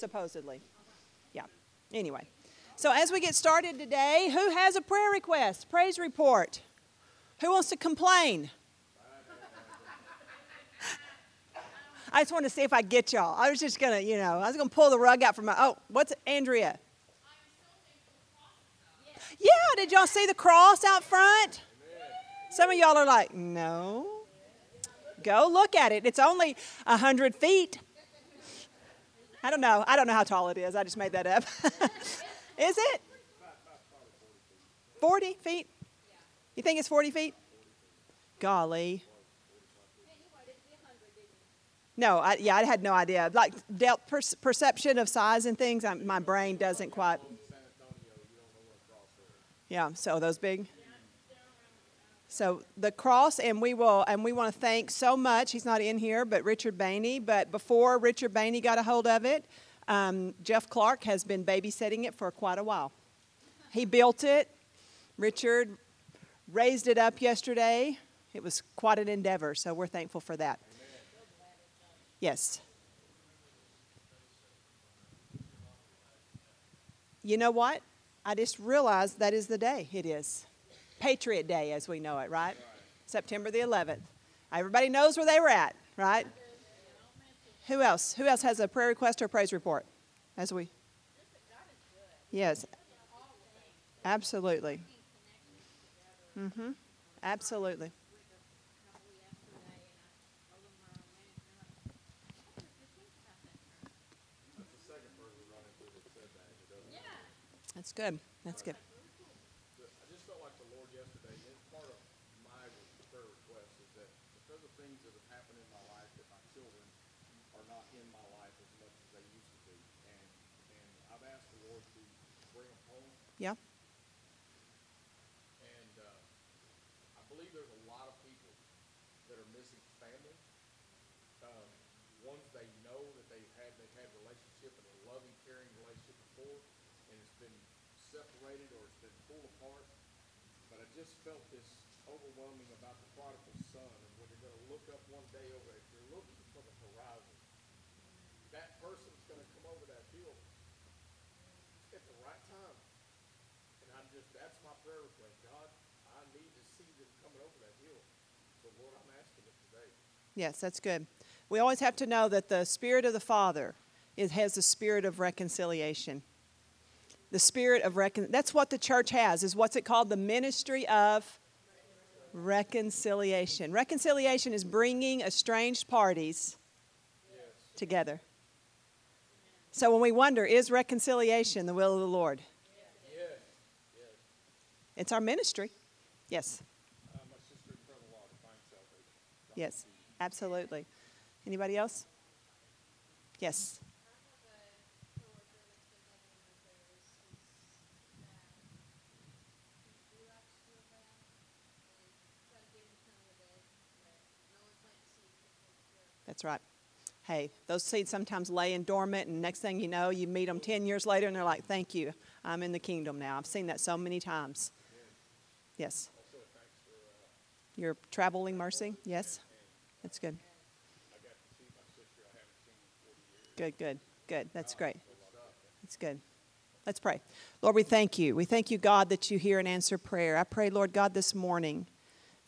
supposedly. Yeah. Anyway, so as we get started today, who has a prayer request, praise report? Who wants to complain? I just want to see if I get y'all. I was just gonna, you know, I was gonna pull the rug out from my. Oh, what's Andrea? Yeah, did y'all see the cross out front? Some of y'all are like, no. Go look at it. It's only a hundred feet. I don't know. I don't know how tall it is. I just made that up. is it? 40 feet? You think it's 40 feet? Golly. No, I, yeah, I had no idea. Like per- perception of size and things, I, my brain doesn't quite. Yeah, so those big. So the cross, and we will, and we want to thank so much. He's not in here, but Richard Bainey. But before Richard Bainey got a hold of it, um, Jeff Clark has been babysitting it for quite a while. He built it. Richard raised it up yesterday. It was quite an endeavor, so we're thankful for that. Yes. You know what? I just realized that is the day it is. Patriot Day as we know it, right? September the 11th. Everybody knows where they were at, right? Who else? Who else has a prayer request or praise report? As we Yes. Absolutely. Mm-hmm. Absolutely. That's good. That's good. I just felt like the Lord yesterday, and part of my prayer request is that because of things that have happened in my life, that my children are not in my life as much as they used to be. And, and I've asked the Lord to bring them home. Yeah. And uh, I believe there's a lot of people that are missing family. Um, ones they know that they've had, they've had relationship and a loving, caring relationship before, and it's been separated or it's been pulled apart. But I just felt this overwhelming about the prodigal son, and when you're going to look up one day over, you're looking for the horizon, that person's going to come over that hill at the right time. And I'm just, that's my prayer request. God, I need to see them coming over that hill. So, Lord, I'm asking it today. Yes, that's good. We always have to know that the Spirit of the Father is, has the spirit of reconciliation. The spirit of recon that's what the church has, is what's it called? The ministry of reconciliation. Reconciliation is bringing estranged parties together. So when we wonder, is reconciliation the will of the Lord? It's our ministry. Yes. Uh. Yes. Absolutely. Anybody else? Yes. That's right. Hey, those seeds sometimes lay in dormant, and next thing you know, you meet them 10 years later, and they're like, Thank you. I'm in the kingdom now. I've seen that so many times. Yes. Your traveling mercy? Yes. That's good. Good, good, good. That's great. That's good. Let's pray. Lord, we thank you. We thank you, God, that you hear and answer prayer. I pray, Lord God, this morning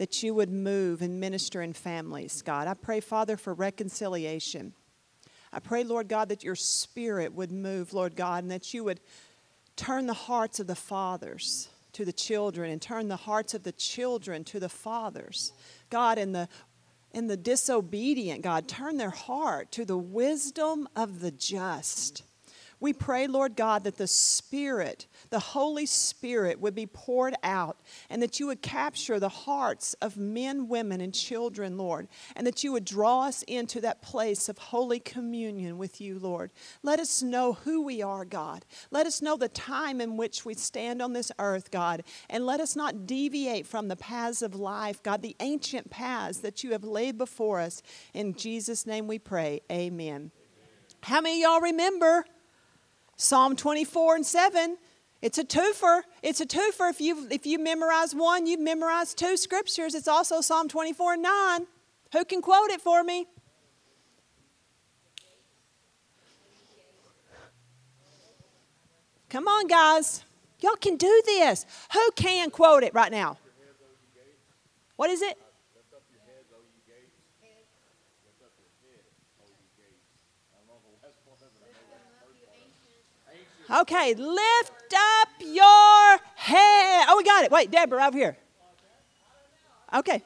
that you would move and minister in families, God. I pray, Father, for reconciliation. I pray, Lord God, that your spirit would move, Lord God, and that you would turn the hearts of the fathers to the children and turn the hearts of the children to the fathers. God, in the in the disobedient, God, turn their heart to the wisdom of the just. We pray, Lord God, that the Spirit, the Holy Spirit, would be poured out and that you would capture the hearts of men, women, and children, Lord, and that you would draw us into that place of holy communion with you, Lord. Let us know who we are, God. Let us know the time in which we stand on this earth, God, and let us not deviate from the paths of life, God, the ancient paths that you have laid before us. In Jesus' name we pray. Amen. How many of y'all remember? Psalm 24 and 7. It's a twofer. It's a twofer. If you if you memorize one, you've memorized two scriptures. It's also Psalm 24 and 9. Who can quote it for me? Come on, guys. Y'all can do this. Who can quote it right now? What is it? Lift up your heads, O ye gates. Lift up your head, O ye gates. I don't know the last part of it. I know that's the first part. Okay, lift up your head. Oh, we got it. Wait, Deborah, over here. Okay.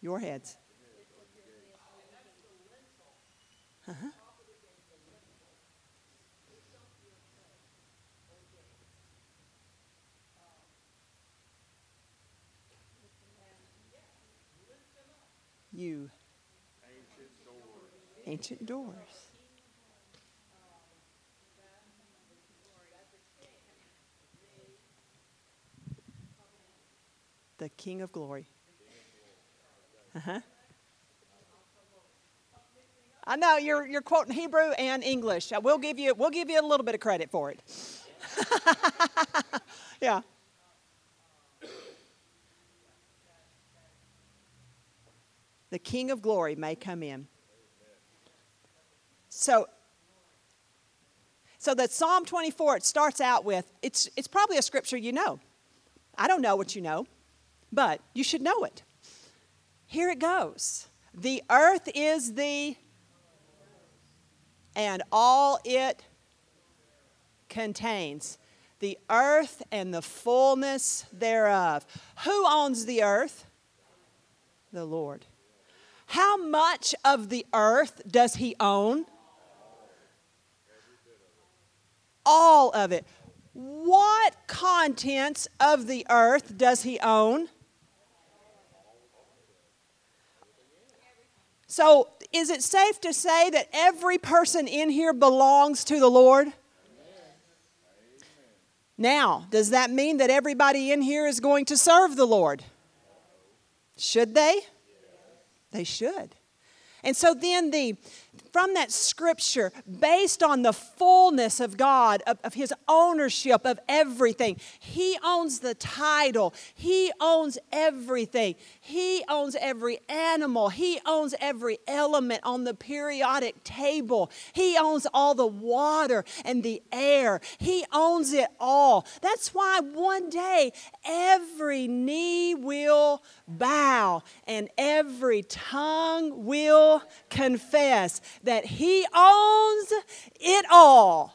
Your heads. Uh-huh. You. Ancient doors. The King of Glory. Uh huh. I know you're you're quoting Hebrew and English. I will give you we'll give you a little bit of credit for it. yeah. The King of Glory may come in. So so that Psalm 24 it starts out with it's it's probably a scripture you know. I don't know what you know, but you should know it. Here it goes. The earth is the and all it contains. The earth and the fullness thereof. Who owns the earth? The Lord. How much of the earth does he own? All of it. What contents of the earth does he own? So, is it safe to say that every person in here belongs to the Lord? Now, does that mean that everybody in here is going to serve the Lord? Should they? They should. And so then the from that scripture, based on the fullness of God, of, of, His ownership of everything. He owns the title, He owns everything. He owns every animal, He owns every element on the periodic table. He owns all the water and the air. He owns it all. That's why one day every knee will bow and every tongue will confess that He owns it all.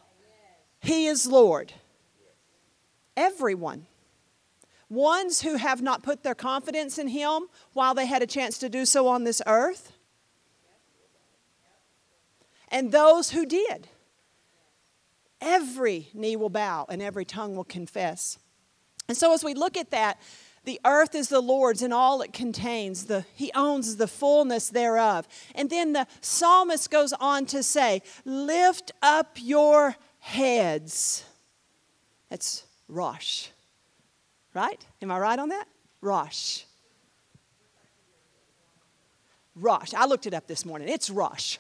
He is Lord. Everyone. Ones who have not put their confidence in Him while they had a chance to do so on this earth, and those who did. Every knee will bow and every tongue will confess. And so, as we look at that, the earth is the Lord's and all it contains. The, he owns the fullness thereof. And then the psalmist goes on to say, Lift up your heads. That's Rosh. Right? Am I right on that? Rosh. Rosh. I looked it up this morning. It's Rosh.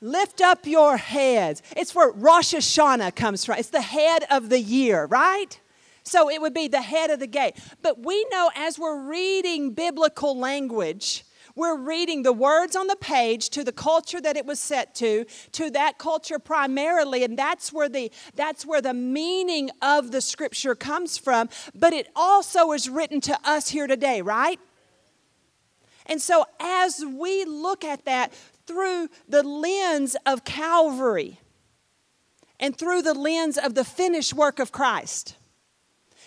Lift up your heads. It's where Rosh Hashanah comes from. It's the head of the year, right? So it would be the head of the gate. But we know as we're reading biblical language, we're reading the words on the page to the culture that it was set to, to that culture primarily, and that's where the that's where the meaning of the scripture comes from. But it also is written to us here today, right? And so as we look at that through the lens of Calvary and through the lens of the finished work of Christ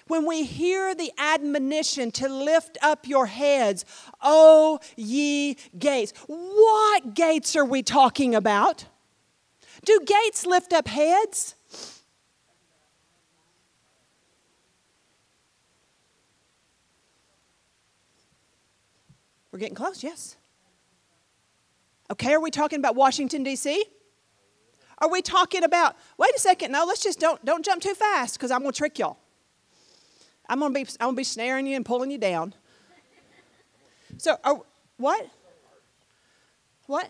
when we hear the admonition to lift up your heads, O ye gates, what gates are we talking about? Do gates lift up heads? We're getting close, yes. Okay, are we talking about Washington, D.C.? Are we talking about, wait a second, no, let's just don't, don't jump too fast because I'm going to trick y'all. I'm gonna be I'm gonna be snaring you and pulling you down. So are, what? What?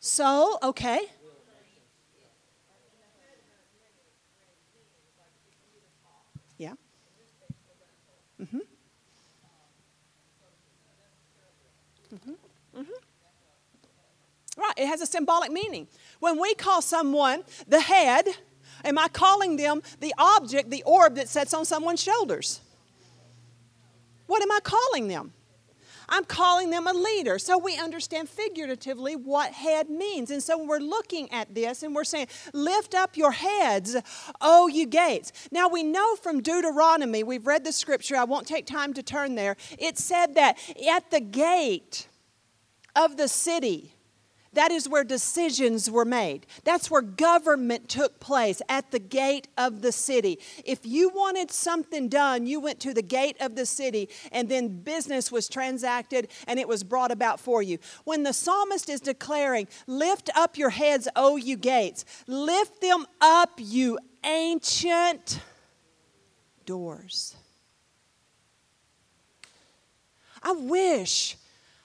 So, okay. Yeah. Mhm. Mm-hmm. Mm-hmm. Right, it has a symbolic meaning. When we call someone the head, am I calling them the object, the orb that sits on someone's shoulders? What am I calling them? I'm calling them a leader. So we understand figuratively what head means. And so we're looking at this and we're saying, Lift up your heads, O you gates. Now we know from Deuteronomy, we've read the scripture, I won't take time to turn there. It said that at the gate of the city, that is where decisions were made. That's where government took place at the gate of the city. If you wanted something done, you went to the gate of the city and then business was transacted and it was brought about for you. When the psalmist is declaring, Lift up your heads, O you gates, lift them up, you ancient doors. I wish,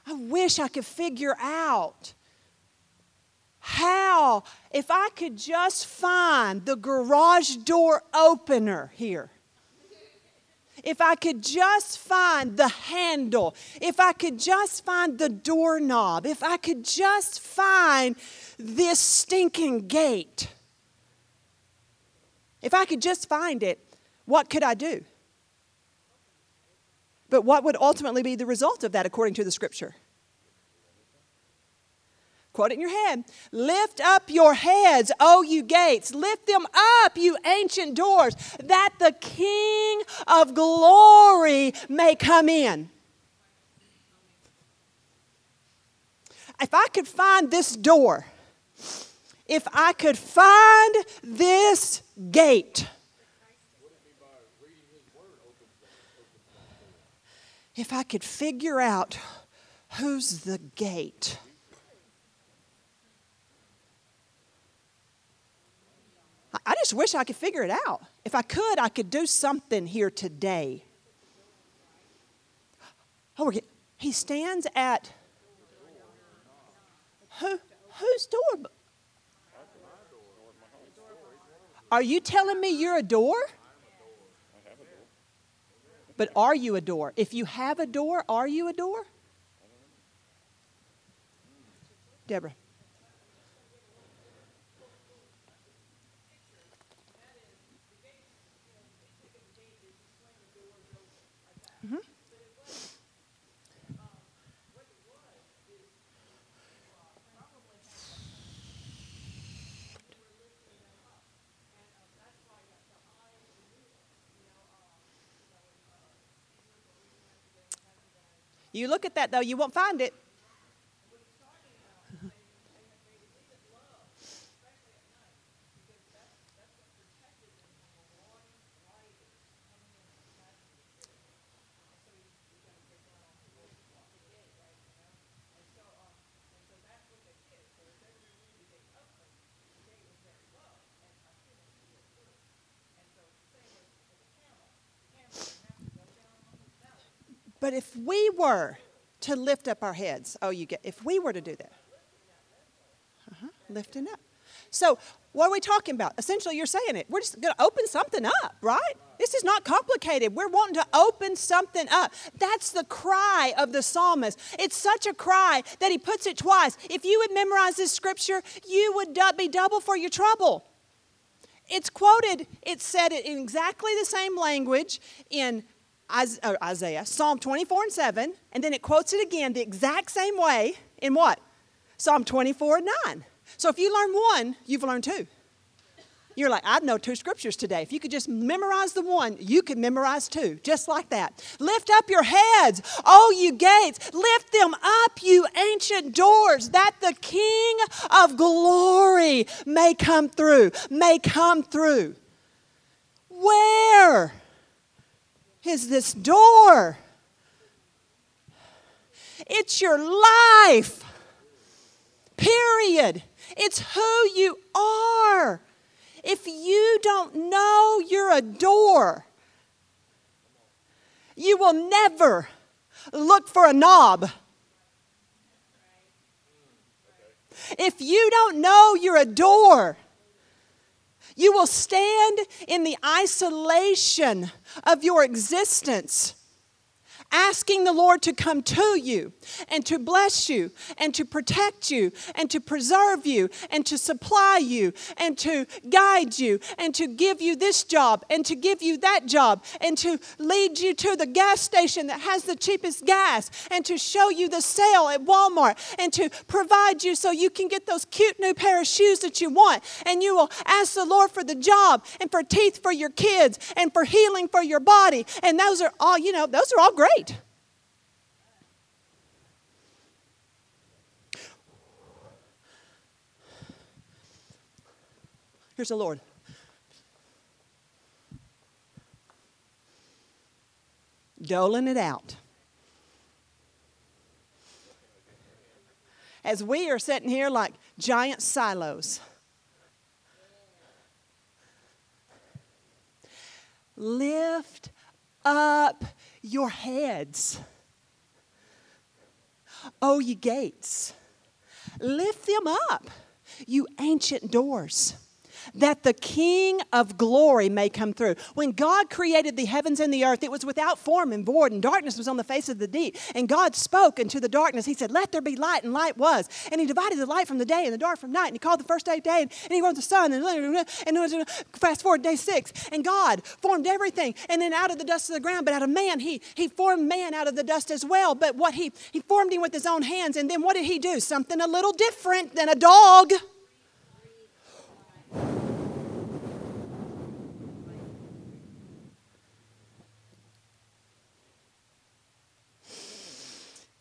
I wish I could figure out how, if I could just find the garage door opener here, if I could just find the handle, if I could just find the doorknob, if I could just find this stinking gate, if I could just find it, what could I do? But what would ultimately be the result of that according to the scripture? Quote it in your head. Lift up your heads, O you gates. Lift them up, you ancient doors, that the King of glory may come in. If I could find this door, if I could find this gate, if I could figure out who's the gate. I just wish I could figure it out. If I could, I could do something here today. Oh, he stands at who? Whose door? Are you telling me you're a door? But are you a door? If you have a door, are you a door? Deborah. You look at that, though, you won't find it. But if we were to lift up our heads, oh, you get, if we were to do that, uh-huh, lifting up. So, what are we talking about? Essentially, you're saying it. We're just going to open something up, right? This is not complicated. We're wanting to open something up. That's the cry of the psalmist. It's such a cry that he puts it twice. If you would memorize this scripture, you would be double for your trouble. It's quoted, it's said in exactly the same language in Uh, Isaiah, Psalm 24 and 7, and then it quotes it again the exact same way in what? Psalm 24 and 9. So if you learn one, you've learned two. You're like, I know two scriptures today. If you could just memorize the one, you could memorize two, just like that. Lift up your heads, oh, you gates. Lift them up, you ancient doors, that the King of glory may come through, may come through. Where? Is this door. It's your life, period. It's who you are. If you don't know you're a door, you will never look for a knob. If you don't know you're a door, you will stand in the isolation of your existence asking the Lord to come to you and to bless you and to protect you and to preserve you and to supply you and to guide you and to give you this job and to give you that job and to lead you to the gas station that has the cheapest gas and to show you the sale at Walmart and to provide you so you can get those cute new pair of shoes that you want. And you will ask the Lord for the job and for teeth for your kids and for healing for your body. And those are all, you know, those are all great. Here's the Lord. Doling it out. As we are sitting here like giant silos. Lift up your heads, oh, O ye gates. Lift them up, you ancient doors that the King of glory may come through. When God created the heavens and the earth, it was without form and void, and darkness was on the face of the deep. And God spoke into the darkness. He said, Let there be light, and light was. And He divided the light from the day and the dark from night. And He called the first day day, and, He wrote the sun. And, and fast forward day six, and God formed everything. And then out of the dust of the ground, but out of man, He, he formed man out of the dust as well. But what He, he formed him with His own hands. And then what did He do? Something a little different than a dog.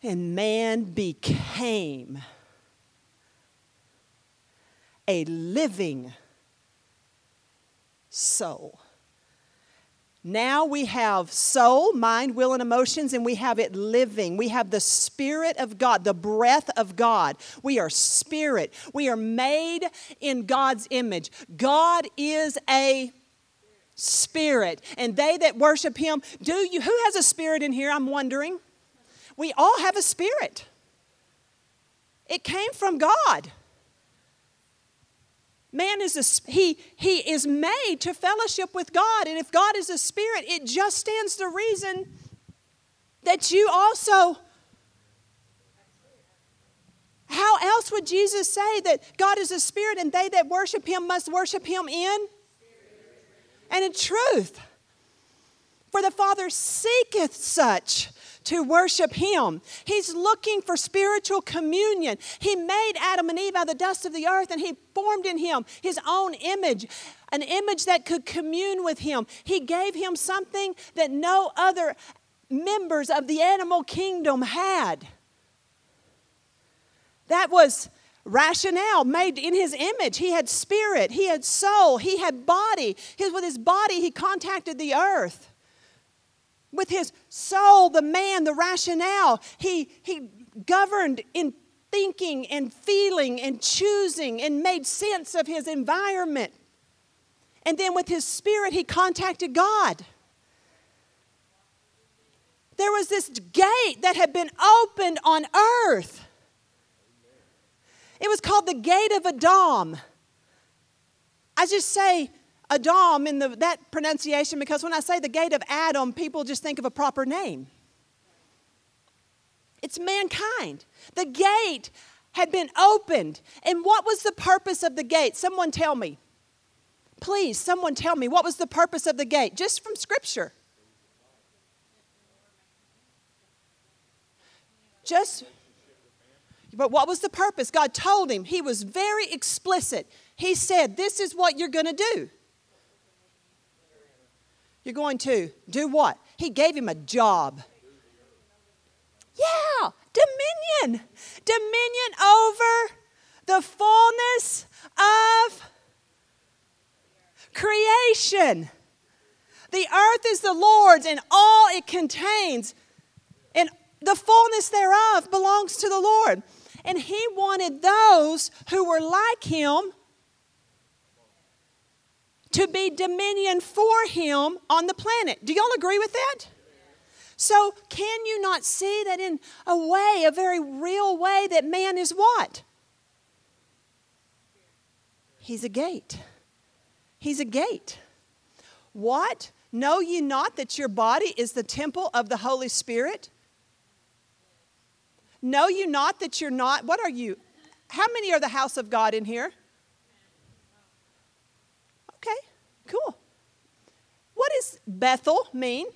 And man became a living soul. Now we have soul, mind, will, and emotions, and we have it living. We have the Spirit of God, the breath of God. We are spirit. We are made in God's image. God is a spirit, and they that worship Him, do you? Who has a spirit in here? I'm wondering. We all have a spirit, it came from God. Man is a he he is made to fellowship with God and if God is a spirit it just stands to reason that you also how else would Jesus say that God is a spirit and they that worship him must worship him in? And in truth for the father seeketh such to worship Him. He's looking for spiritual communion. He made Adam and Eve out of the dust of the earth and He formed in Him His own image, an image that could commune with Him. He gave Him something that no other members of the animal kingdom had. That was rationale made in his image. He had spirit, he had soul, he had body. His, with his body, he contacted the earth with his soul, the man, the rationale. He, he governed in thinking and feeling and choosing and made sense of his environment. And then with his spirit, he contacted God. There was this gate that had been opened on earth. It was called the Gate of Adam. I just say, Adam in the, that pronunciation because when I say the gate of Adam, people just think of a proper name. It's mankind. The gate had been opened. And what was the purpose of the gate? Someone tell me. Please, someone tell me what was the purpose of the gate, just from Scripture. Just, but what was the purpose? God told him. He was very explicit. He said, This is what you're going to do. You're going to do what? He gave him a job. Yeah, dominion. Dominion over the fullness of creation. The earth is the Lord's and all it contains, and the fullness thereof belongs to the Lord. And he wanted those who were like him to be dominion for him on the planet. Do y'all agree with that? So, can you not see that in a way, a very real way, that man is what? He's a gate. He's a gate. What? Know ye not that your body is the temple of the Holy Spirit Know you not that you're not? What are you? How many are the house of God in here? Okay, cool. What does Bethel mean?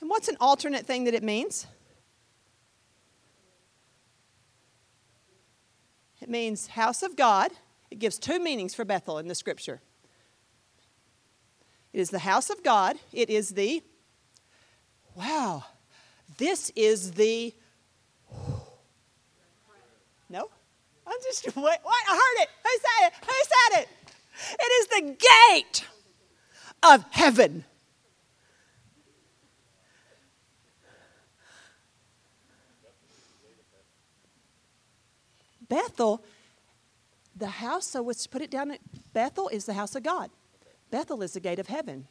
And what's an alternate thing that it means? It means house of God. It gives two meanings for Bethel in the scripture. It is the house of God. It is the, wow, this is the, no? I'm just, what? what? I heard it. Who said it? Who said it? It is the gate of heaven. Bethel, the house, so let's put it down. Bethel is the house of God. Bethel is the gate of heaven.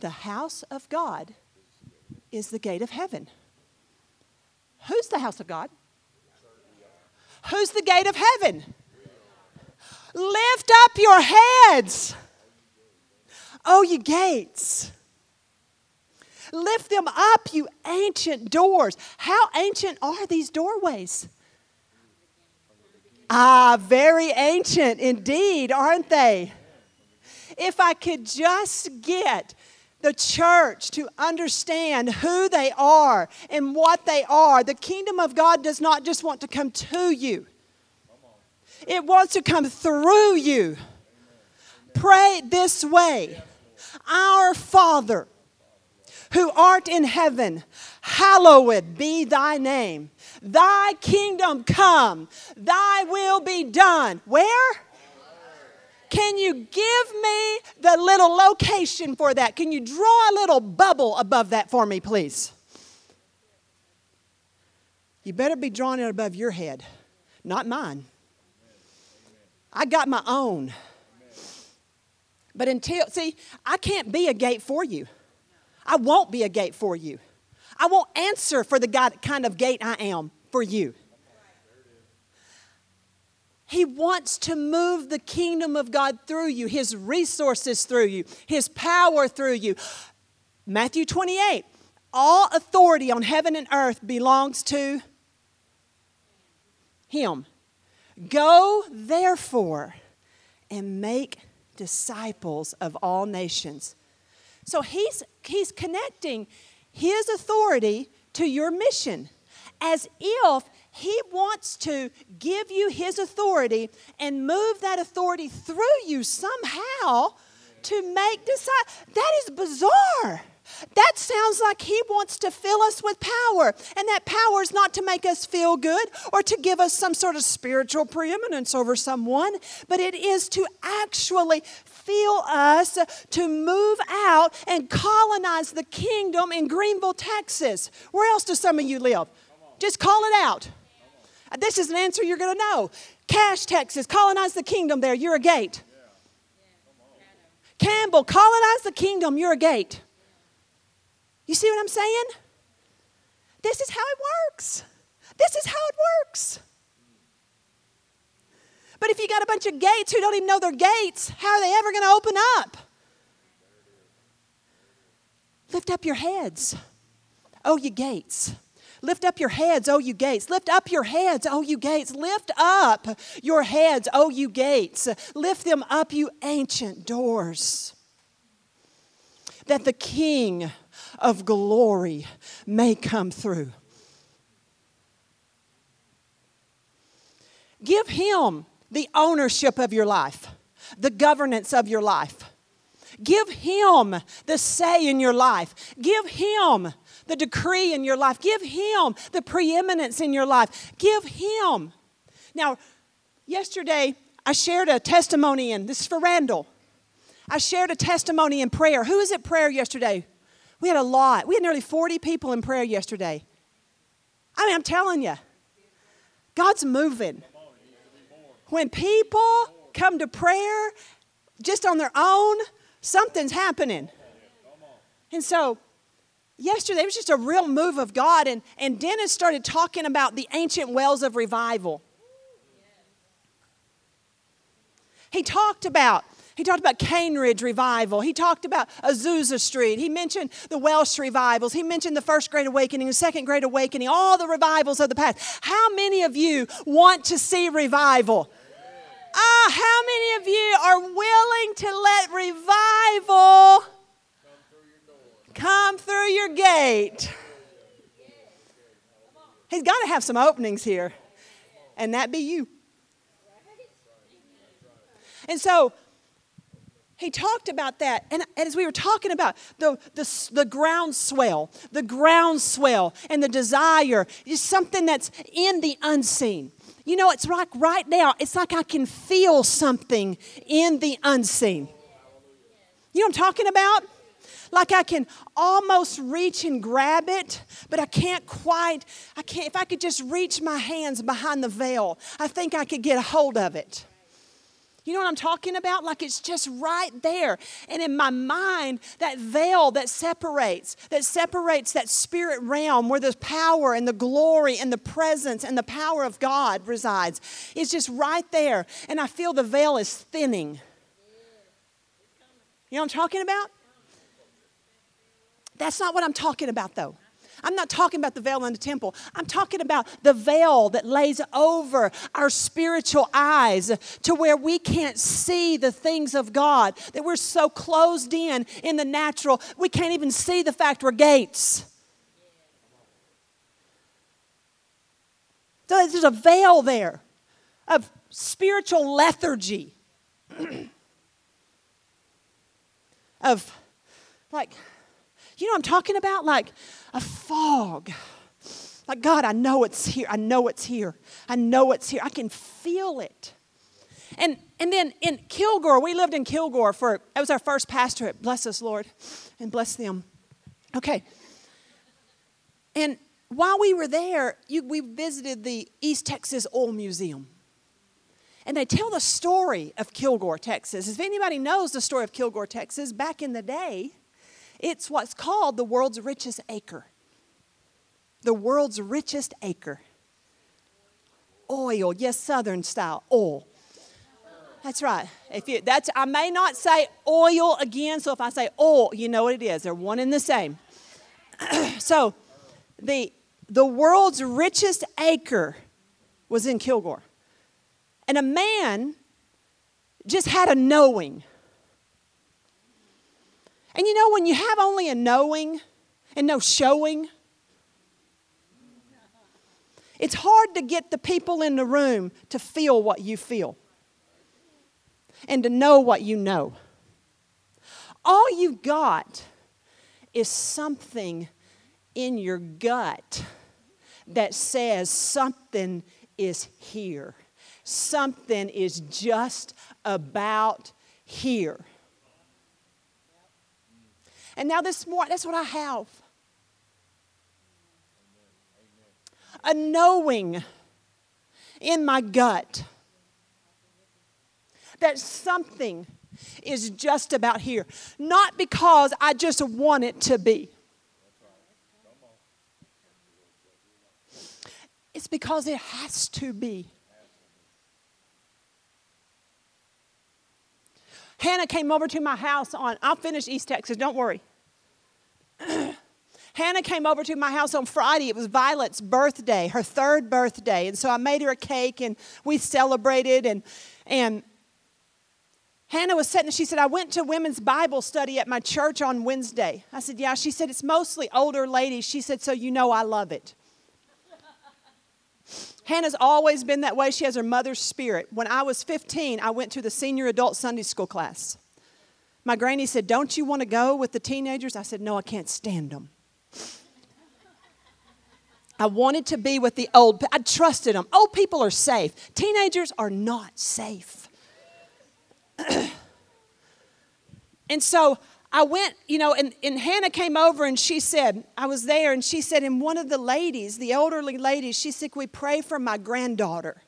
The house of God is the gate of heaven. Who's the house of God? Who's the gate of heaven? Lift up your heads, oh, you gates. Lift them up, you ancient doors. How ancient are these doorways? Ah, very ancient indeed, aren't they? If I could just get the church to understand who they are and what they are, the kingdom of God does not just want to come to you, it wants to come through you. Pray this way Our Father, who art in heaven, hallowed be thy name. Thy kingdom come, thy will be done. Where? Can you give me the little location for that? Can you draw a little bubble above that for me, please? You better be drawing it above your head, not mine. I got my own. But until, see, I can't be a gate for you. I won't be a gate for you. I won't answer for the God, kind of gate I am for you. He wants to move the kingdom of God through you, His resources through you, His power through you. Matthew 28 All authority on heaven and earth belongs to Him. Go, therefore, and make disciples of all nations. So he's, he's connecting his authority to your mission as if he wants to give you his authority and move that authority through you somehow to make disciples. That is bizarre. That sounds like He wants to fill us with power. And that power is not to make us feel good or to give us some sort of spiritual preeminence over someone, but it is to actually fill us to move out and colonize the kingdom in Greenville, Texas. Where else do some of you live? Just call it out. This is an answer you're going to know. Cash, Texas, colonize the kingdom there. You're a gate. Campbell, colonize the kingdom. You're a gate. You see what I'm saying? This is how it works. This is how it works. But if you got a bunch of gates who don't even know their gates, how are they ever going to open up? Lift up your heads, oh, you gates. Lift up your heads, oh, you gates. Lift up your heads, oh, you gates. Lift up your heads, oh, you gates. Lift them up, you ancient doors. That the King of glory may come through. Give Him the ownership of your life, the governance of your life. Give Him the say in your life. Give Him the decree in your life. Give Him the preeminence in your life. Give Him. Now, yesterday I shared a testimony, and this is for Randall. I shared a testimony in prayer. Who was at prayer yesterday? We had a lot. We had nearly 40 people in prayer yesterday. I mean, I'm telling you, God's moving. When people come to prayer just on their own, something's happening. And so, yesterday it was just a real move of God, and, and Dennis started talking about the ancient wells of revival. He talked about He talked about Cane Ridge Revival. He talked about Azusa Street. He mentioned the Welsh revivals. He mentioned the First Great Awakening, the Second Great Awakening, all the revivals of the past. How many of you want to see revival? Ah, how many of you are willing to let revival come through your gate? He's got to have some openings here, and that be you. And so he talked about that. And as we were talking about the, the, the groundswell, the groundswell and the desire is something that's in the unseen. You know, it's like right now, it's like I can feel something in the unseen. You know what I'm talking about? Like I can almost reach and grab it, but I can't quite. I can't. If I could just reach my hands behind the veil, I think I could get a hold of it. You know what I'm talking about? Like it's just right there. And in my mind, that veil that separates, that separates that spirit realm where the power and the glory and the presence and the power of God resides, is just right there. And I feel the veil is thinning. You know what I'm talking about? That's not what I'm talking about, though. I'm not talking about the veil in the temple. I'm talking about the veil that lays over our spiritual eyes to where we can't see the things of God, that we're so closed in in the natural, we can't even see the fact we're gates. There's a veil there of spiritual lethargy, of like, you know I'm talking about? Like a fog. Like, God, I know it's here. I know it's here. I know it's here. I can feel it. And, and then in Kilgore, we lived in Kilgore for, that was our first pastorate. Bless us, Lord, and bless them. Okay. And while we were there, you, we visited the East Texas Oil Museum. And they tell the story of Kilgore, Texas. If anybody knows the story of Kilgore, Texas, back in the day, it's what's called the world's richest acre. The world's richest acre. Oil, yes, Southern style, oil. That's right. If you, that's, I may not say oil again, so if I say oil, you know what it is. They're one and the same. so, the, the world's richest acre was in Kilgore. And a man just had a knowing. And you know, when you have only a knowing and no showing, it's hard to get the people in the room to feel what you feel and to know what you know. All you've got is something in your gut that says something is here. Something is just about here. And now this morning, that's what I have. A knowing in my gut that something is just about here. Not because I just want it to be. It's because it has to be. Hannah came over to my house on, I'll finish East Texas, don't worry. Hannah came over to my house on Friday. It was Violet's birthday, her third birthday. And so I made her a cake and we celebrated. And, and Hannah was sitting, she said, I went to women's Bible study at my church on Wednesday. I said, Yeah. She said, It's mostly older ladies. She said, So you know I love it. Hannah's always been that way. She has her mother's spirit. When I was 15, I went to the senior adult Sunday school class. My granny said, Don't you want to go with the teenagers? I said, No, I can't stand them. I wanted to be with the old. I trusted them. Old people are safe. Teenagers are not safe. and so I went, you know, and, and Hannah came over and she said, I was there, and she said, and one of the ladies, the elderly ladies, she said, We pray for my granddaughter.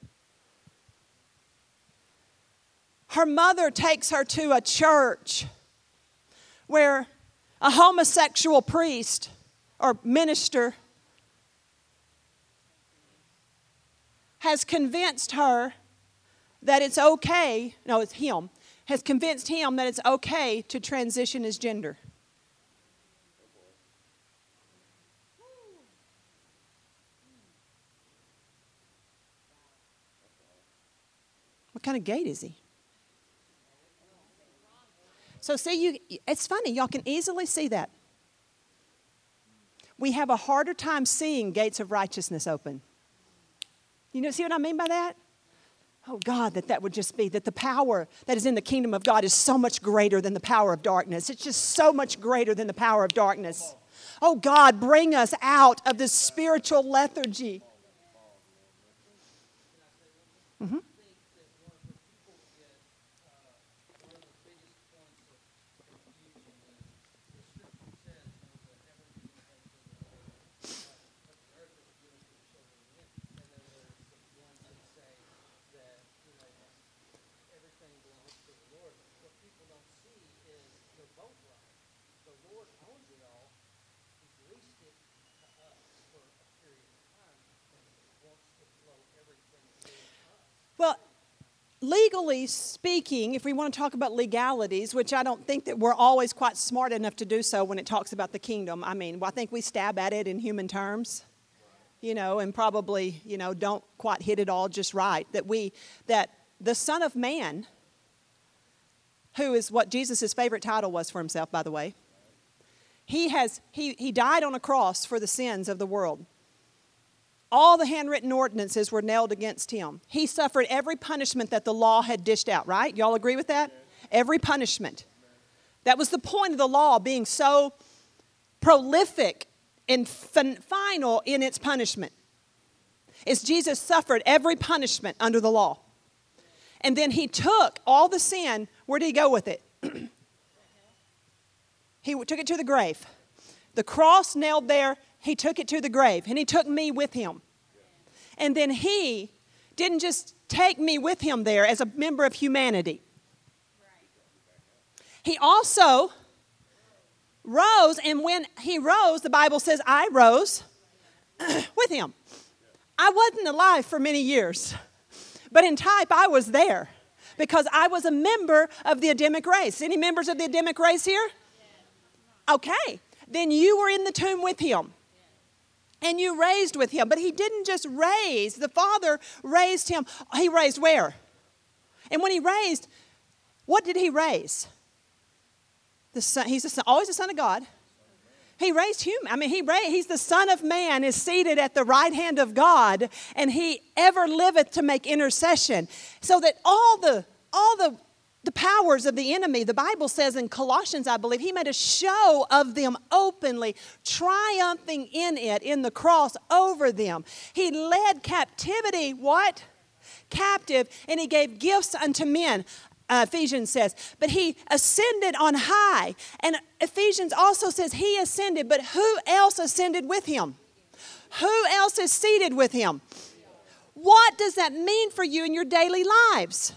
Her mother takes her to a church where a homosexual priest or minister has convinced her that it's okay, no, it's him, has convinced him that it's okay to transition his gender. What kind of gate is he? So see you it's funny, y'all can easily see that. We have a harder time seeing gates of righteousness open. You know see what I mean by that? Oh God, that that would just be that the power that is in the kingdom of God is so much greater than the power of darkness. It's just so much greater than the power of darkness. Oh God, bring us out of this spiritual lethargy. Mm-hmm. Well, legally speaking, if we want to talk about legalities, which I don't think that we're always quite smart enough to do so when it talks about the kingdom, I mean, well, I think we stab at it in human terms, you know, and probably, you know, don't quite hit it all just right. That we, that the Son of Man, who is what Jesus' favorite title was for himself, by the way, he has, he, he died on a cross for the sins of the world. All the handwritten ordinances were nailed against him. He suffered every punishment that the law had dished out, right? Y'all agree with that? Every punishment. That was the point of the law being so prolific and final in its punishment. Is Jesus suffered every punishment under the law. And then he took all the sin, where did he go with it? he took it to the grave. The cross nailed there, he took it to the grave and he took me with him. And then he didn't just take me with him there as a member of humanity. He also rose, and when he rose, the Bible says, I rose with him. I wasn't alive for many years, but in type, I was there because I was a member of the Adamic race. Any members of the Adamic race here? Okay, then you were in the tomb with him and you raised with him. But he didn't just raise, the Father raised him. He raised where? And when he raised, what did he raise? The son, he's the son, always the Son of God. He raised human. I mean, he raised, he's the Son of Man, is seated at the right hand of God, and he ever liveth to make intercession. So that all the all the the powers of the enemy. The Bible says in Colossians, I believe, he made a show of them openly, triumphing in it, in the cross over them. He led captivity, what? Captive, and he gave gifts unto men. Uh, Ephesians says, but he ascended on high. And Ephesians also says he ascended, but who else ascended with him? Who else is seated with him? What does that mean for you in your daily lives?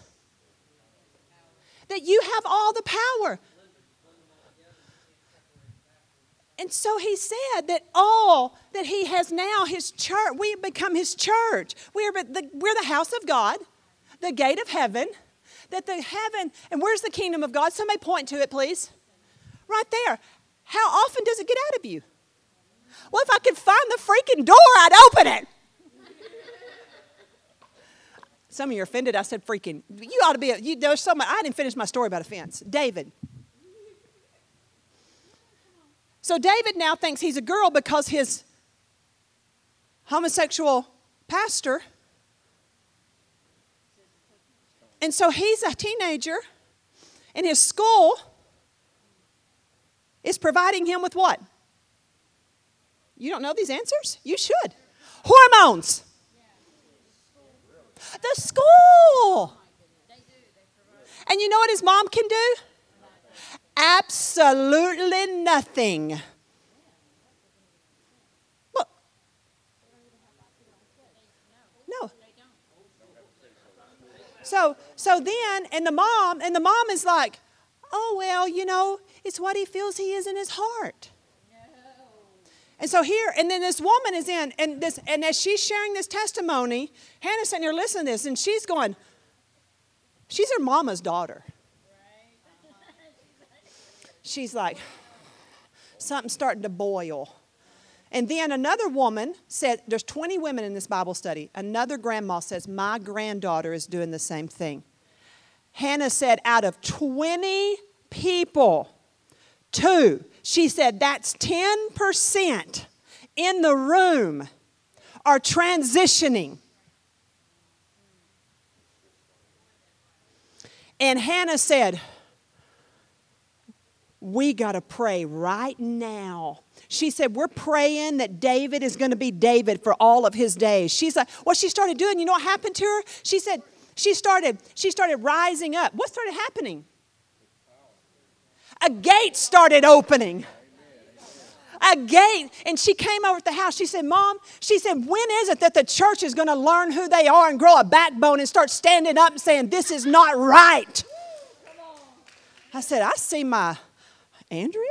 That you have all the power. And so he said that all that he has now, his church, we become his church. We're the, we're the house of God, the gate of heaven. That the heaven, and where's the kingdom of God? Somebody point to it, please. Right there. How often does it get out of you? Well, if I could find the freaking door, I'd open it. Some of you are offended. I said freaking. You ought to be. You, there's much. I didn't finish my story about offense. David. So David now thinks he's a girl because his homosexual pastor. And so he's a teenager, and his school is providing him with what? You don't know these answers? You should. Hormones. The school. And you know what his mom can do? Absolutely nothing. No. So so then and the mom and the mom is like, "Oh well, you know, it's what he feels he is in his heart." And so here, and then this woman is in, and this, and as she's sharing this testimony, Hannah's sitting here listening to this, and she's going, she's her mama's daughter. she's like, something's starting to boil. And then another woman said, there's 20 women in this Bible study. Another grandma says, My granddaughter is doing the same thing. Hannah said, out of 20 people, two, she said, that's 10% in the room are transitioning. And Hannah said, We got to pray right now. She said, We're praying that David is going to be David for all of his days. She's like, What she started doing, you know what happened to her? She said, She started, she started rising up. What started happening? A gate started opening a gate and she came over to the house. She said, Mom, she said, when is it that the church is going to learn who they are and grow a backbone and start standing up and saying, This is not right? I said, I see my Andrea.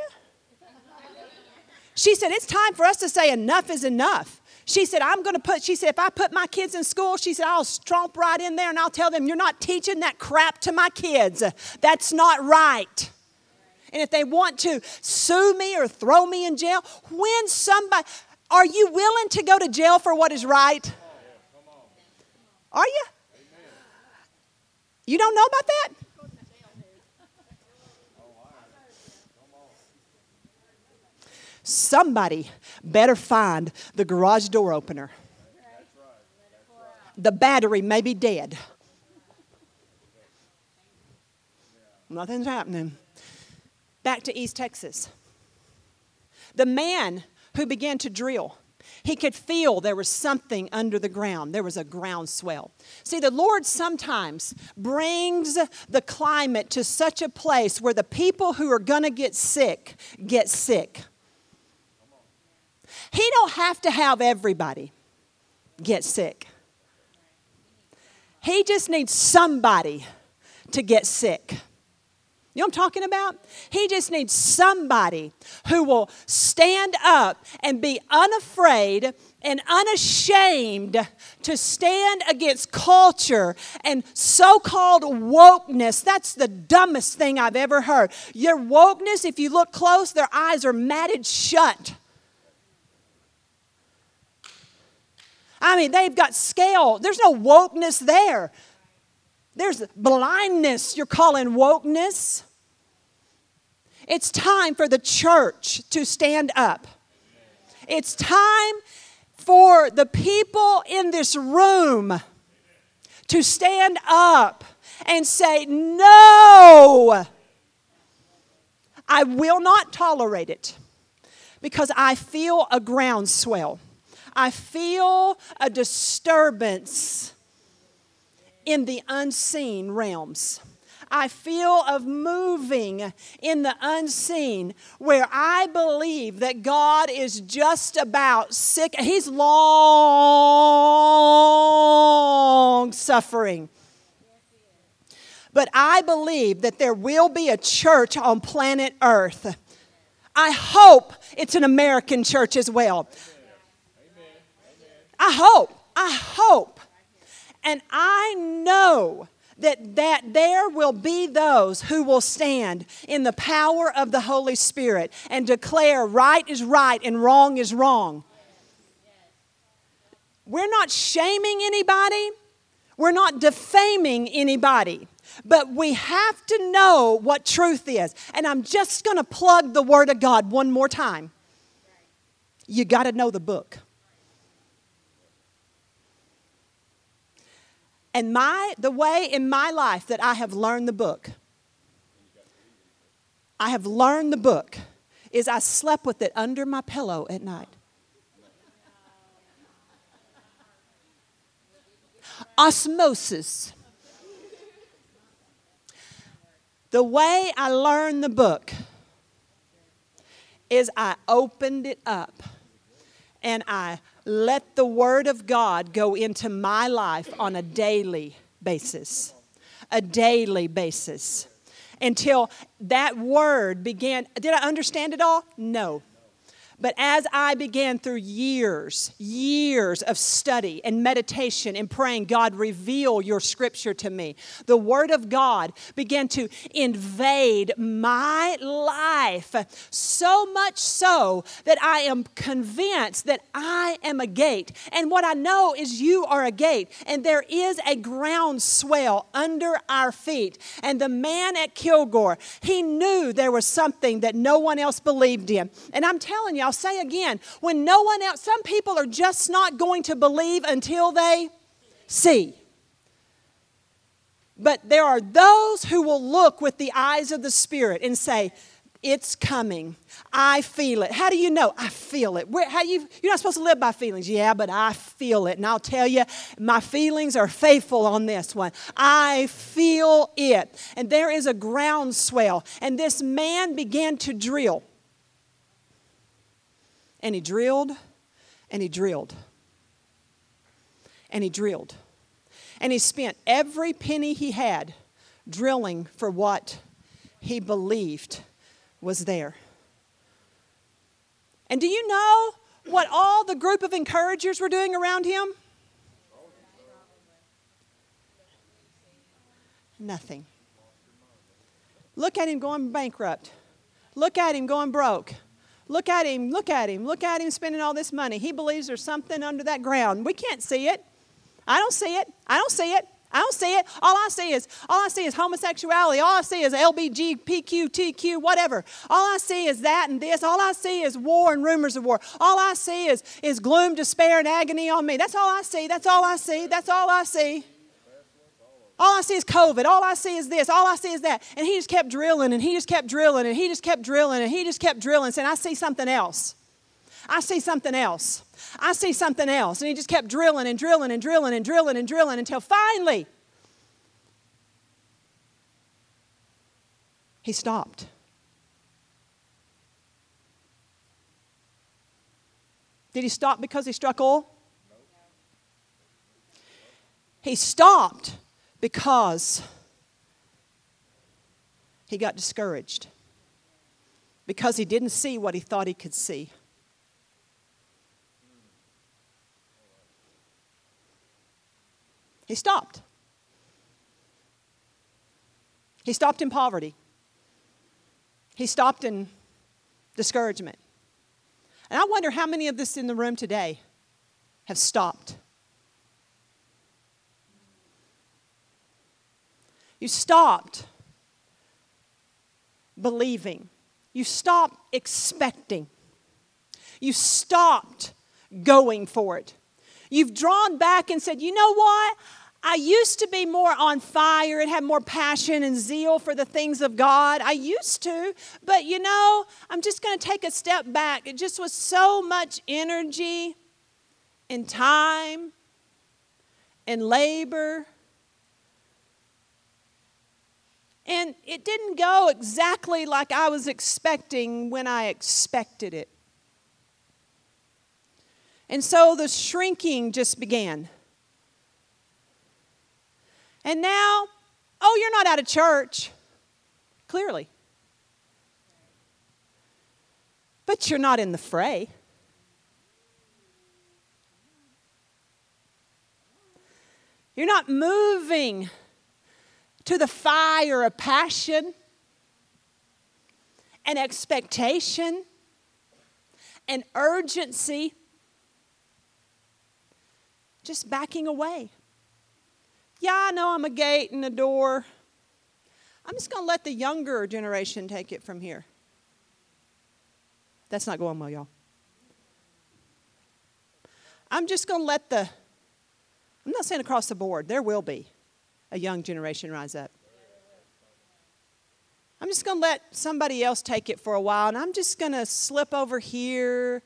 She said, It's time for us to say enough is enough. She said, I'm going to put, she said, if I put my kids in school, she said, I'll stromp right in there and I'll tell them, You're not teaching that crap to my kids. That's not right. And if they want to sue me or throw me in jail, when somebody, are you willing to go to jail for what is right? Are you? You don't know about that? Somebody better find the garage door opener. The battery may be dead. Nothing's happening back to East Texas. The man who began to drill, he could feel there was something under the ground. There was a groundswell. See, the Lord sometimes brings the climate to such a place where the people who are going to get sick get sick. He don't have to have everybody get sick. He just needs somebody to get sick. You know I'm talking about? He just needs somebody who will stand up and be unafraid and unashamed to stand against culture and so called wokeness. That's the dumbest thing I've ever heard. Your wokeness, if you look close, their eyes are matted shut. I mean, they've got scale. There's no wokeness there. There's blindness you're calling wokeness. It's time for the church to stand up. It's time for the people in this room to stand up and say, No, I will not tolerate it because I feel a groundswell. I feel a disturbance in the unseen realms. I feel of moving in the unseen where I believe that God is just about sick. He's long suffering. But I believe that there will be a church on planet Earth. I hope it's an American church as well. I hope. I hope. And I know that, that there will be those who will stand in the power of the Holy Spirit and declare right is right and wrong is wrong. We're not shaming anybody, we're not defaming anybody. But we have to know what truth is. And I'm just going to plug the Word of God one more time. You got to know the book. And my the way in my life that I have learned the book, I have learned the book is I slept with it under my pillow at night. Osmosis. The way I learned the book is I opened it up and I let the Word of God go into my life on a daily basis. A daily basis. Until that Word began. Did I understand it all? No. But as I began through years, years of study and meditation and praying, God, reveal your scripture to me, the Word of God began to invade my life so much so that I am convinced that I am a gate. And what I know is you are a gate, and there is a groundswell under our feet. And the man at Kilgore, he knew there was something that no one else believed in. And I'm telling you, I'll say again, when no one else, some people are just not going to believe until they see. But there are those who will look with the eyes of the Spirit and say, it's coming. I feel it. How do you know? I feel it. Where, how you, you're not supposed to live by feelings. Yeah, but I feel it. And I'll tell you, my feelings are faithful on this one. I feel it. And there is a groundswell. And this man began to drill. And he drilled and he drilled. And he drilled. And he spent every penny he had drilling for what he believed was there. And do you know what all the group of encouragers were doing around him? Nothing. Look at him going bankrupt. Look at him going broke. Look at him, look at him, look at him spending all this money. He believes there's something under that ground. We can't see it. I don't see it. I don't see it. I don't see it. All I see is all I see is homosexuality. All I see is LBGPQTQ, whatever. All I see is that and this. All I see is war and rumors of war. All I see is, is gloom, despair, and agony on me. That's all I see. That's all I see. That's all I see. All I see is COVID. All I see is this. All I see is that. And he just kept drilling and he just kept drilling and he just kept drilling and he just kept drilling, saying, I see something else. I see something else. I see something else. And he just kept drilling and drilling and drilling and drilling and drilling until finally he stopped. Did he stop because he struck oil? He stopped because he got discouraged, because he didn't see what he thought he could see. He stopped. He stopped in poverty. He stopped in discouragement. And I wonder how many of us in the room today have stopped. You stopped believing. You stopped expecting. You stopped going for it. You've drawn back and said, you know what? I used to be more on fire and have more passion and zeal for the things of God. I used to, but you know, I'm just going to take a step back. It just was so much energy and time and labor. And it didn't go exactly like I was expecting when I expected it. And so the shrinking just began. And now, oh, you're not out of church, clearly. But you're not in the fray. You're not moving to the fire of passion and expectation and urgency just backing away. Yeah, I know I'm a gate and a door. I'm just going to let the younger generation take it from here. That's not going well, y'all. I'm just going to let the, I'm not saying across the board, there will be a young generation rise up. I'm just going to let somebody else take it for a while, and I'm just going to slip over here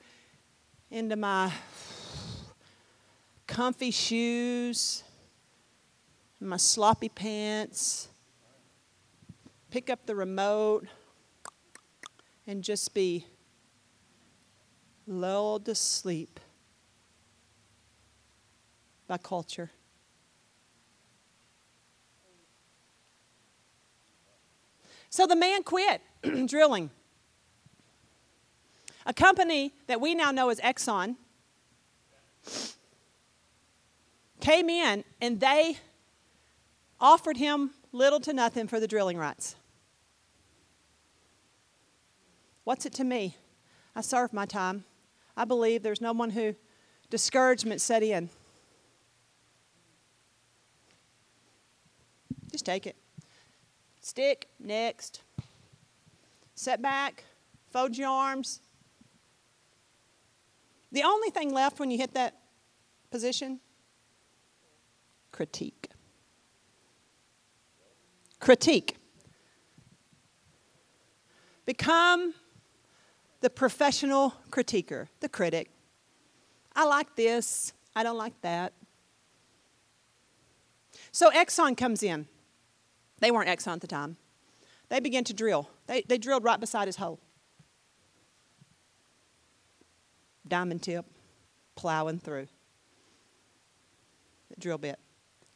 into my comfy shoes, my sloppy pants, pick up the remote, and just be lulled to sleep by culture. So the man quit drilling. A company that we now know as Exxon came in and they offered him little to nothing for the drilling rights. What's it to me? I served my time. I believe there's no one who discouragement set in. Just take it. Stick, next. Set back, fold your arms. The only thing left when you hit that position critique. Critique. Become the professional critiquer, the critic. I like this, I don't like that. So Exxon comes in. They weren't Exxon at the time. They began to drill. They, they drilled right beside his hole. Diamond tip, plowing through. The drill bit,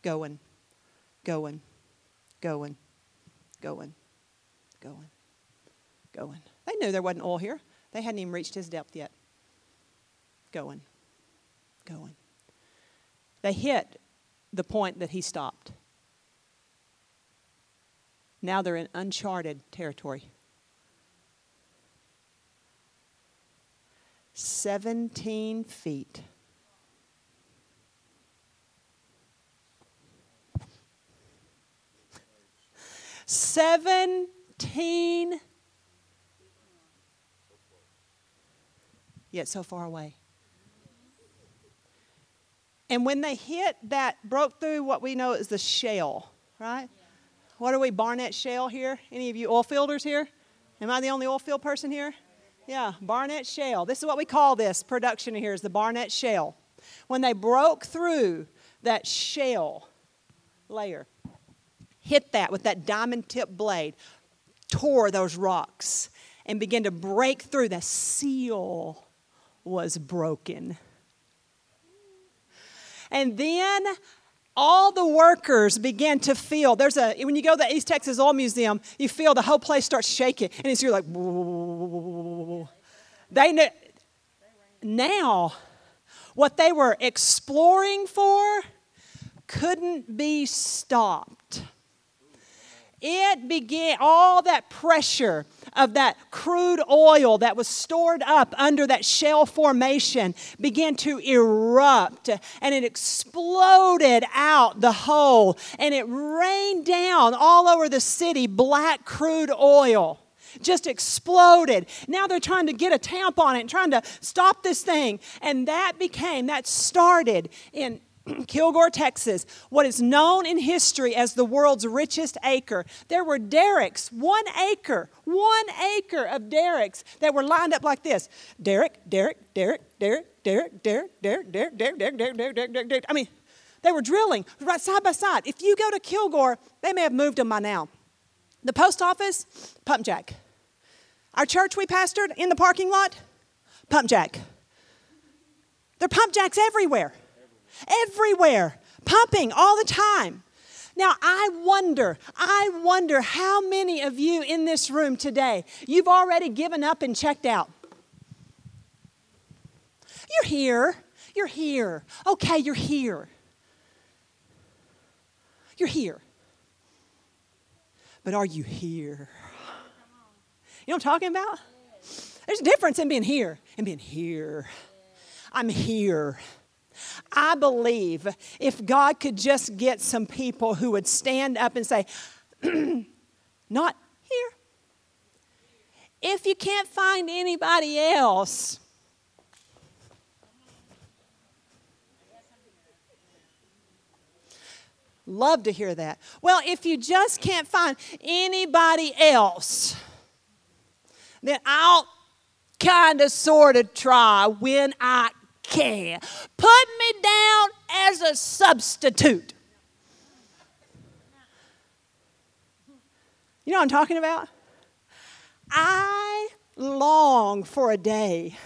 going, going, going, going, going, going. They knew there wasn't oil here. They hadn't even reached his depth yet. Going, going. They hit the point that he stopped. Now they're in uncharted territory. 17 feet. Seventeen, yet so far away. And when they hit that, broke through what we know is the shale, right? What are we, Barnett Shale here? Any of you oil fielders here? Am I the only oil field person here? Yeah, Barnett Shale. This is what we call this production here is the Barnett Shale. When they broke through that shale layer, hit that with that diamond tip blade, tore those rocks, and began to break through, the seal was broken. And then all the workers began to feel there's a when you go to the east texas oil museum you feel the whole place starts shaking and it's you're like they knew now what they were exploring for couldn't be stopped. It began all that pressure of that crude oil that was stored up under that shale formation began to erupt and it exploded out the hole and it rained down all over the city black crude oil just exploded. Now they're trying to get a tamp on it and trying to stop this thing. And that became, that started in Kilgore, Texas, what is known in history as the world's richest acre. There were derricks, one acre, one acre of derricks that were lined up like this Derrick, Derrick, Derrick, Derrick, Derrick, Derrick, Derrick, Derrick, Derrick, Derrick, Derrick, Derrick, Derrick, Derrick. I mean, they were drilling right side by side. If you go to Kilgore, they may have moved them by now. The post office, pump jack. Our church we pastored in the parking lot, pump jack. There are pump jacks everywhere everywhere, pumping all the time. Now, I wonder, I wonder how many of you in this room today, you've already given up and checked out. You're here. You're here. Okay, you're here. You're here. But are you here? You know what I'm talking about? There's a difference in being here and being here. I'm here. I believe if God could just get some people who would stand up and say, Not here. If you can't find anybody else, Love to hear that. Well, if you just can't find anybody else, then I'll kind of sort of try when I can. Put me down as a substitute. You know what I'm talking about? I long for a day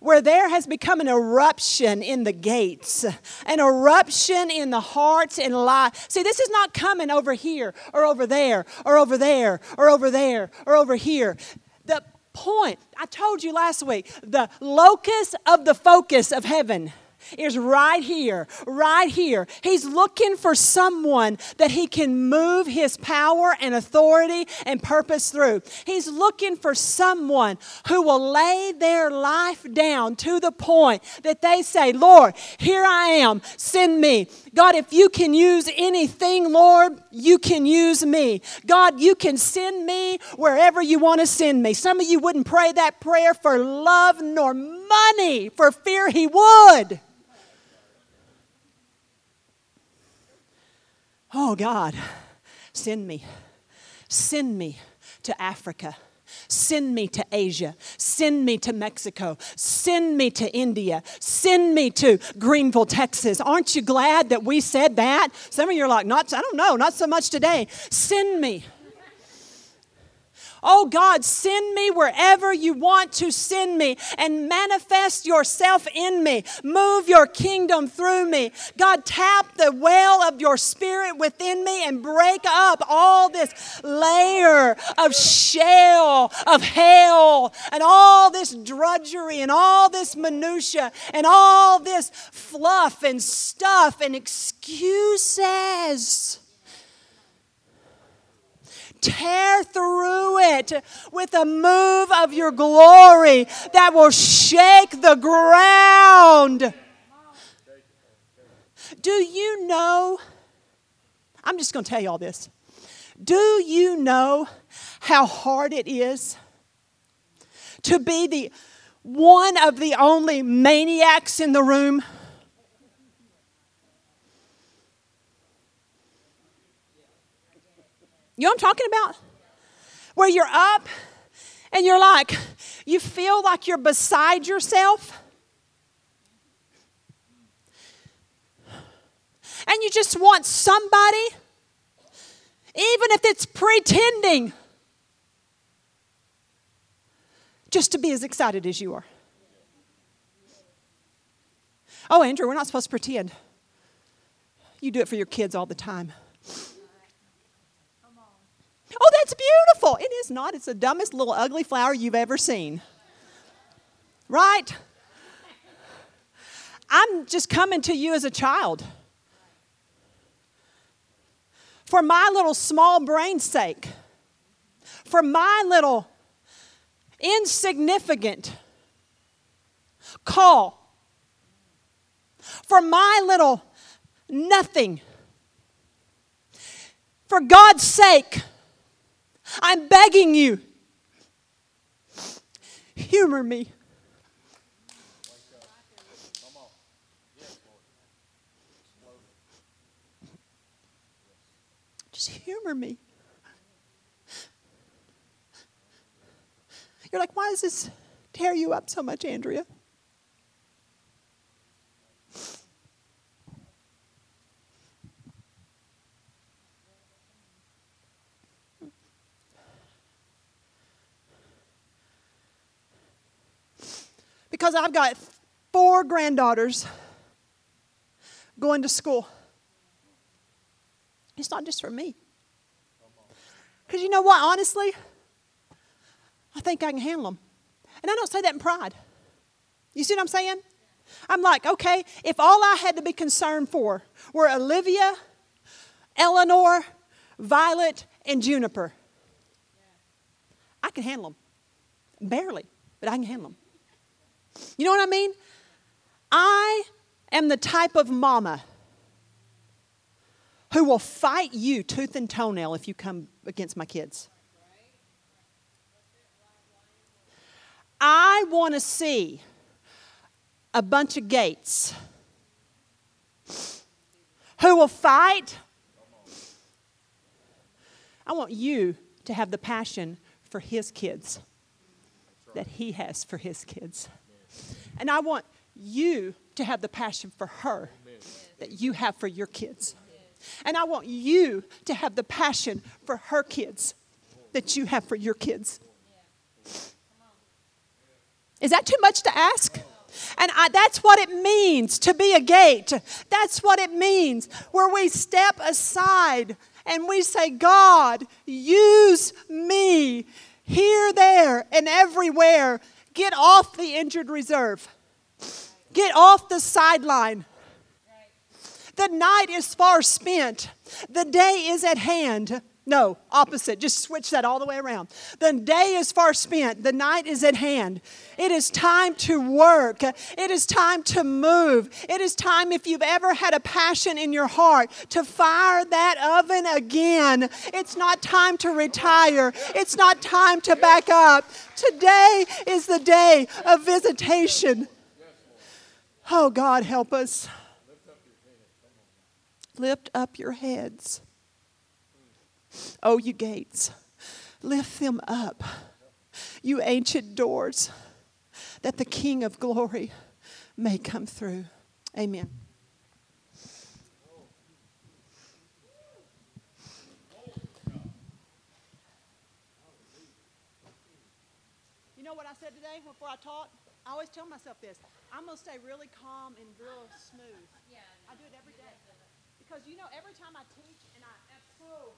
where there has become an eruption in the gates, an eruption in the hearts and lives. See, this is not coming over here or over there or over there or over there or over here. Point. I told you last week the locus of the focus of heaven is right here, right here. He's looking for someone that he can move his power and authority and purpose through. He's looking for someone who will lay their life down to the point that they say, Lord, here I am, send me. God, if you can use anything, Lord, you can use me. God, you can send me wherever you want to send me. Some of you wouldn't pray that prayer for love nor money for fear he would. Oh God, send me. Send me to Africa. Send me to Asia. Send me to Mexico. Send me to India. Send me to Greenville, Texas. Aren't you glad that we said that? Some of you are like, not, I don't know, not so much today. Send me. Oh God, send me wherever you want to send me and manifest yourself in me. Move your kingdom through me. God, tap the well of your spirit within me and break up all this of shell, of hell, and all this drudgery and all this minutia and all this fluff and stuff and excuses tear through it with a move of your glory that will shake the ground. Do you know? I'm just going to tell you all this. Do you know how hard it is to be the one of the only maniacs in the room? You know what I'm talking about? Where you're up and you're like, you feel like you're beside yourself. And you just want somebody, even if it's pretending, just to be as excited as you are. Oh, Andrea, we're not supposed to pretend. You do it for your kids all the time. Oh, that's beautiful. It is not. It's the dumbest little ugly flower you've ever seen. Right? I'm just coming to you as a child. For my little small brain's sake, for my little insignificant call, for my little nothing, for God's sake, I'm begging you. Humor me. Just humor me. You're like, why does this tear you up so much, Andrea? because I've got four granddaughters going to school. It's not just for me. Because you know what, honestly, I think I can handle them. And I don't say that in pride. You see what I'm saying? I'm like, okay, if all I had to be concerned for were Olivia, Eleanor, Violet, and Juniper, I can handle them. Barely, but I can handle them. You know what I mean? I am the type of mama who will fight you tooth and toenail if you come against my kids. I want to see a bunch of gates who will fight. I want you to have the passion for his kids that he has for his kids. And I want you to have the passion for her that you have for your kids. And I want you to have the passion for her kids that you have for your kids. Is that too much to ask? And I, that's what it means to be a gate. That's what it means where we step aside and we say, God, use me here, there, and everywhere. Get off the injured reserve. Get off the sideline. The night is far spent. The day is at hand. No, opposite. Just switch that all the way around. The day is far spent. The night is at hand. It is time to work. It is time to move. It is time, if you've ever had a passion in your heart, to fire that oven again. It's not time to retire. It's not time to back up. Today is the day of visitation. Oh, God, help us. Lift up your heads. Oh, you gates, lift them up, you ancient doors, that the King of glory may come through. Amen. You know what I said today before I taught? I always tell myself this I'm going to stay really calm and real smooth. Yeah. I do it every day. Because you know, every time I teach and I, oh,